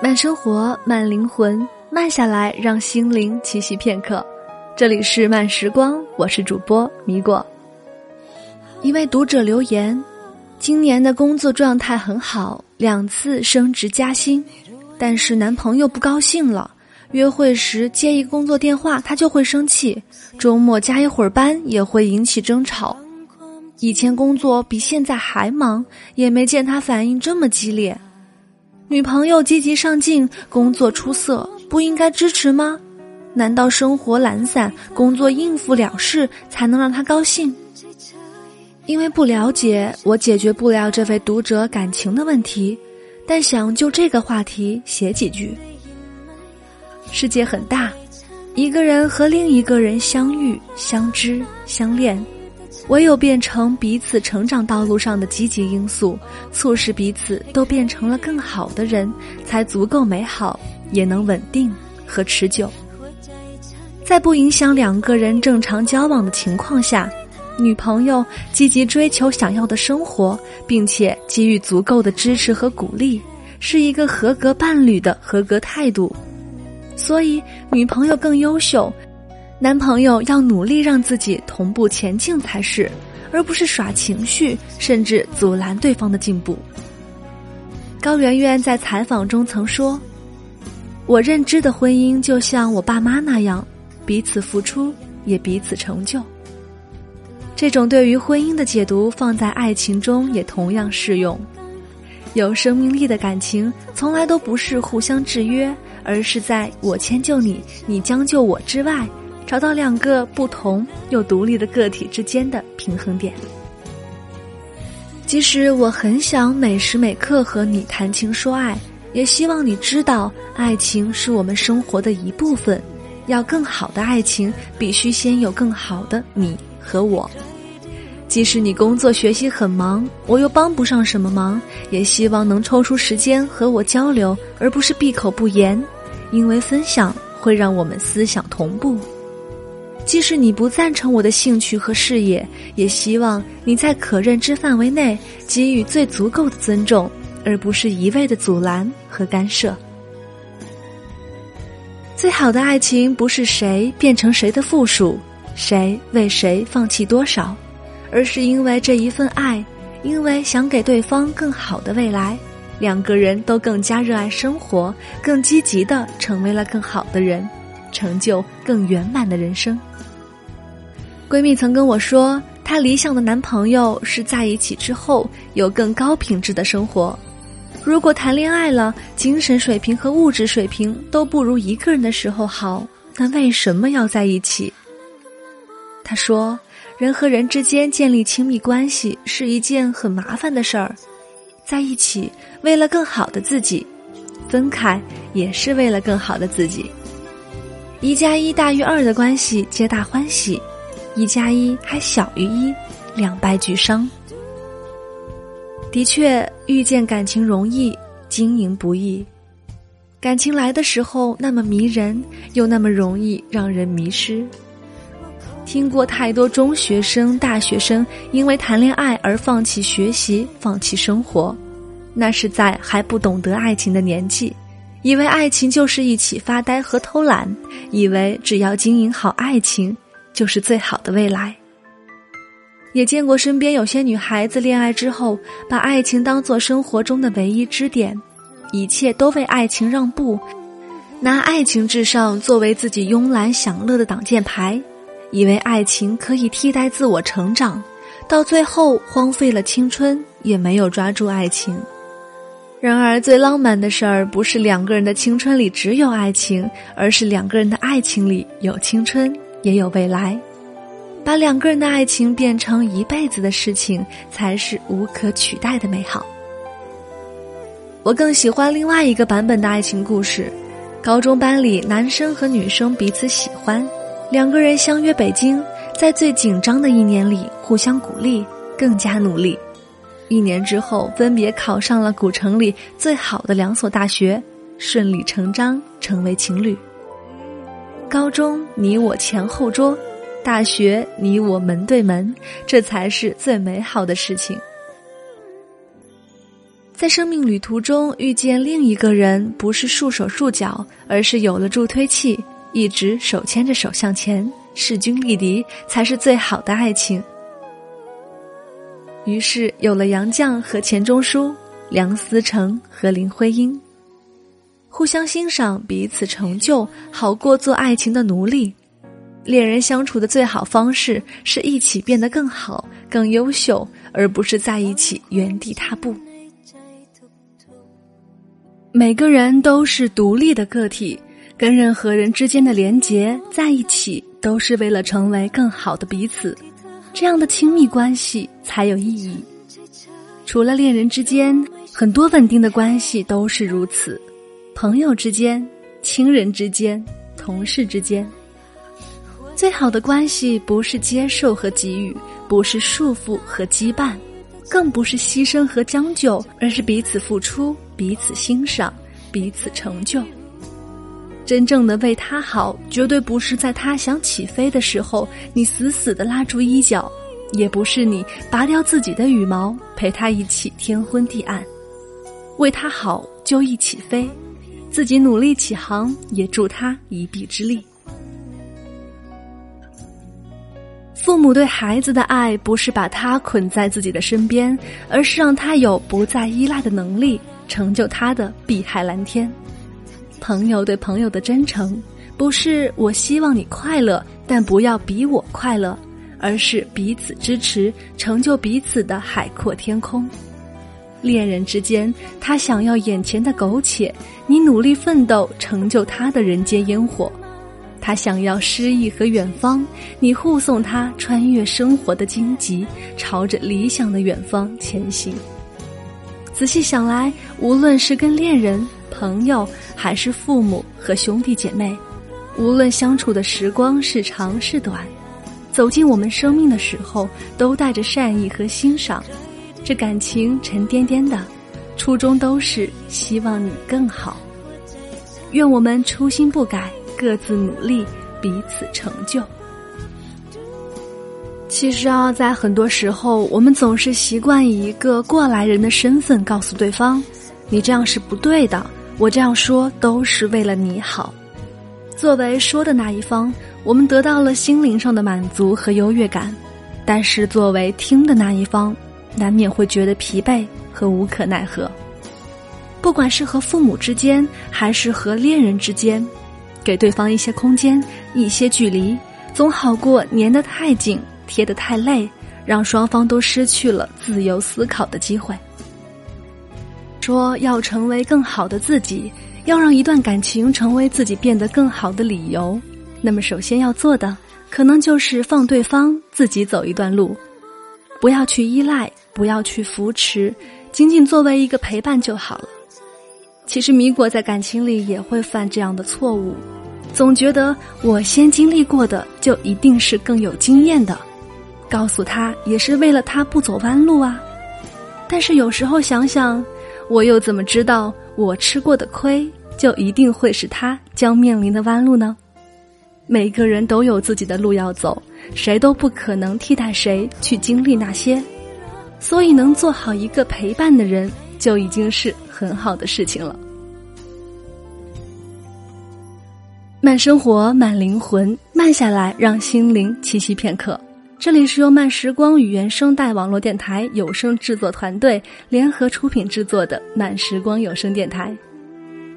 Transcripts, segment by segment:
慢生活，慢灵魂，慢下来，让心灵栖息片刻。这里是慢时光，我是主播米果。一位读者留言：今年的工作状态很好，两次升职加薪，但是男朋友不高兴了。约会时接一个工作电话，他就会生气；周末加一会儿班也会引起争吵。以前工作比现在还忙，也没见他反应这么激烈。女朋友积极上进，工作出色，不应该支持吗？难道生活懒散，工作应付了事才能让他高兴？因为不了解，我解决不了这位读者感情的问题，但想就这个话题写几句。世界很大，一个人和另一个人相遇、相知、相恋。唯有变成彼此成长道路上的积极因素，促使彼此都变成了更好的人，才足够美好，也能稳定和持久。在不影响两个人正常交往的情况下，女朋友积极追求想要的生活，并且给予足够的支持和鼓励，是一个合格伴侣的合格态度。所以，女朋友更优秀。男朋友要努力让自己同步前进才是，而不是耍情绪，甚至阻拦对方的进步。高圆圆在采访中曾说：“我认知的婚姻就像我爸妈那样，彼此付出，也彼此成就。”这种对于婚姻的解读放在爱情中也同样适用。有生命力的感情从来都不是互相制约，而是在我迁就你，你将就我之外。找到两个不同又独立的个体之间的平衡点。即使我很想每时每刻和你谈情说爱，也希望你知道，爱情是我们生活的一部分。要更好的爱情，必须先有更好的你和我。即使你工作学习很忙，我又帮不上什么忙，也希望能抽出时间和我交流，而不是闭口不言，因为分享会让我们思想同步。即使你不赞成我的兴趣和事业，也希望你在可认知范围内给予最足够的尊重，而不是一味的阻拦和干涉。最好的爱情不是谁变成谁的附属，谁为谁放弃多少，而是因为这一份爱，因为想给对方更好的未来，两个人都更加热爱生活，更积极的成为了更好的人，成就更圆满的人生。闺蜜曾跟我说，她理想的男朋友是在一起之后有更高品质的生活。如果谈恋爱了，精神水平和物质水平都不如一个人的时候好，那为什么要在一起？她说，人和人之间建立亲密关系是一件很麻烦的事儿，在一起为了更好的自己，分开也是为了更好的自己。一加一大于二的关系，皆大欢喜。一加一还小于一，两败俱伤。的确，遇见感情容易，经营不易。感情来的时候那么迷人，又那么容易让人迷失。听过太多中学生、大学生因为谈恋爱而放弃学习、放弃生活，那是在还不懂得爱情的年纪，以为爱情就是一起发呆和偷懒，以为只要经营好爱情。就是最好的未来。也见过身边有些女孩子恋爱之后，把爱情当做生活中的唯一支点，一切都为爱情让步，拿爱情至上作为自己慵懒享乐的挡箭牌，以为爱情可以替代自我成长，到最后荒废了青春，也没有抓住爱情。然而，最浪漫的事儿不是两个人的青春里只有爱情，而是两个人的爱情里有青春。也有未来，把两个人的爱情变成一辈子的事情，才是无可取代的美好。我更喜欢另外一个版本的爱情故事：高中班里男生和女生彼此喜欢，两个人相约北京，在最紧张的一年里互相鼓励，更加努力。一年之后，分别考上了古城里最好的两所大学，顺理成章成为情侣。高中你我前后桌，大学你我门对门，这才是最美好的事情。在生命旅途中遇见另一个人，不是束手束脚，而是有了助推器，一直手牵着手向前，势均力敌，才是最好的爱情。于是有了杨绛和钱钟书，梁思成和林徽因。互相欣赏，彼此成就，好过做爱情的奴隶。恋人相处的最好方式是一起变得更好、更优秀，而不是在一起原地踏步。每个人都是独立的个体，跟任何人之间的连结在一起，都是为了成为更好的彼此。这样的亲密关系才有意义。除了恋人之间，很多稳定的关系都是如此。朋友之间、亲人之间、同事之间，最好的关系不是接受和给予，不是束缚和羁绊，更不是牺牲和将就，而是彼此付出、彼此欣赏、彼此成就。真正的为他好，绝对不是在他想起飞的时候，你死死的拉住衣角，也不是你拔掉自己的羽毛，陪他一起天昏地暗。为他好，就一起飞。自己努力起航，也助他一臂之力。父母对孩子的爱，不是把他捆在自己的身边，而是让他有不再依赖的能力，成就他的碧海蓝天。朋友对朋友的真诚，不是我希望你快乐，但不要比我快乐，而是彼此支持，成就彼此的海阔天空。恋人之间，他想要眼前的苟且，你努力奋斗，成就他的人间烟火；他想要诗意和远方，你护送他穿越生活的荆棘，朝着理想的远方前行。仔细想来，无论是跟恋人、朋友，还是父母和兄弟姐妹，无论相处的时光是长是短，走进我们生命的时候，都带着善意和欣赏。这感情沉甸甸的，初衷都是希望你更好。愿我们初心不改，各自努力，彼此成就。其实啊，在很多时候，我们总是习惯以一个过来人的身份告诉对方：“你这样是不对的，我这样说都是为了你好。”作为说的那一方，我们得到了心灵上的满足和优越感；但是作为听的那一方，难免会觉得疲惫和无可奈何。不管是和父母之间，还是和恋人之间，给对方一些空间、一些距离，总好过粘得太紧、贴得太累，让双方都失去了自由思考的机会。说要成为更好的自己，要让一段感情成为自己变得更好的理由，那么首先要做的，可能就是放对方自己走一段路。不要去依赖，不要去扶持，仅仅作为一个陪伴就好了。其实米果在感情里也会犯这样的错误，总觉得我先经历过的就一定是更有经验的，告诉他也是为了他不走弯路啊。但是有时候想想，我又怎么知道我吃过的亏就一定会是他将面临的弯路呢？每个人都有自己的路要走。谁都不可能替代谁去经历那些，所以能做好一个陪伴的人，就已经是很好的事情了。慢生活，慢灵魂，慢下来，让心灵栖息片刻。这里是由慢时光与原声带网络电台有声制作团队联合出品制作的慢时光有声电台。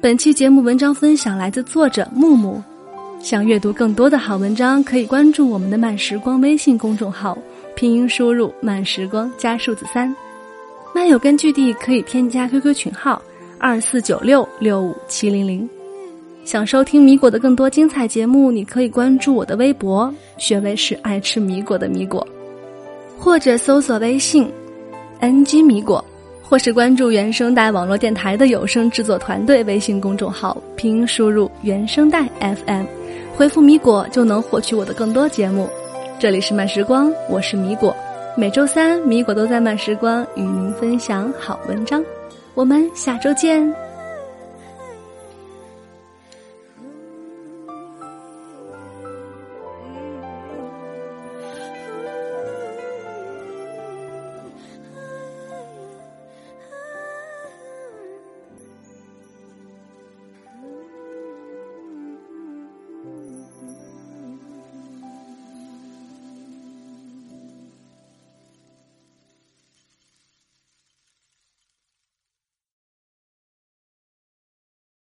本期节目文章分享来自作者木木。想阅读更多的好文章，可以关注我们的慢时光微信公众号，拼音输入“慢时光”加数字三。漫友根据地可以添加 QQ 群号二四九六六五七零零。想收听米果的更多精彩节目，你可以关注我的微博，学为是爱吃米果的米果，或者搜索微信 “ng 米果”，或是关注原声带网络电台的有声制作团队微信公众号，拼音输入“原声带 FM”。回复米果就能获取我的更多节目。这里是慢时光，我是米果。每周三，米果都在慢时光与您分享好文章。我们下周见。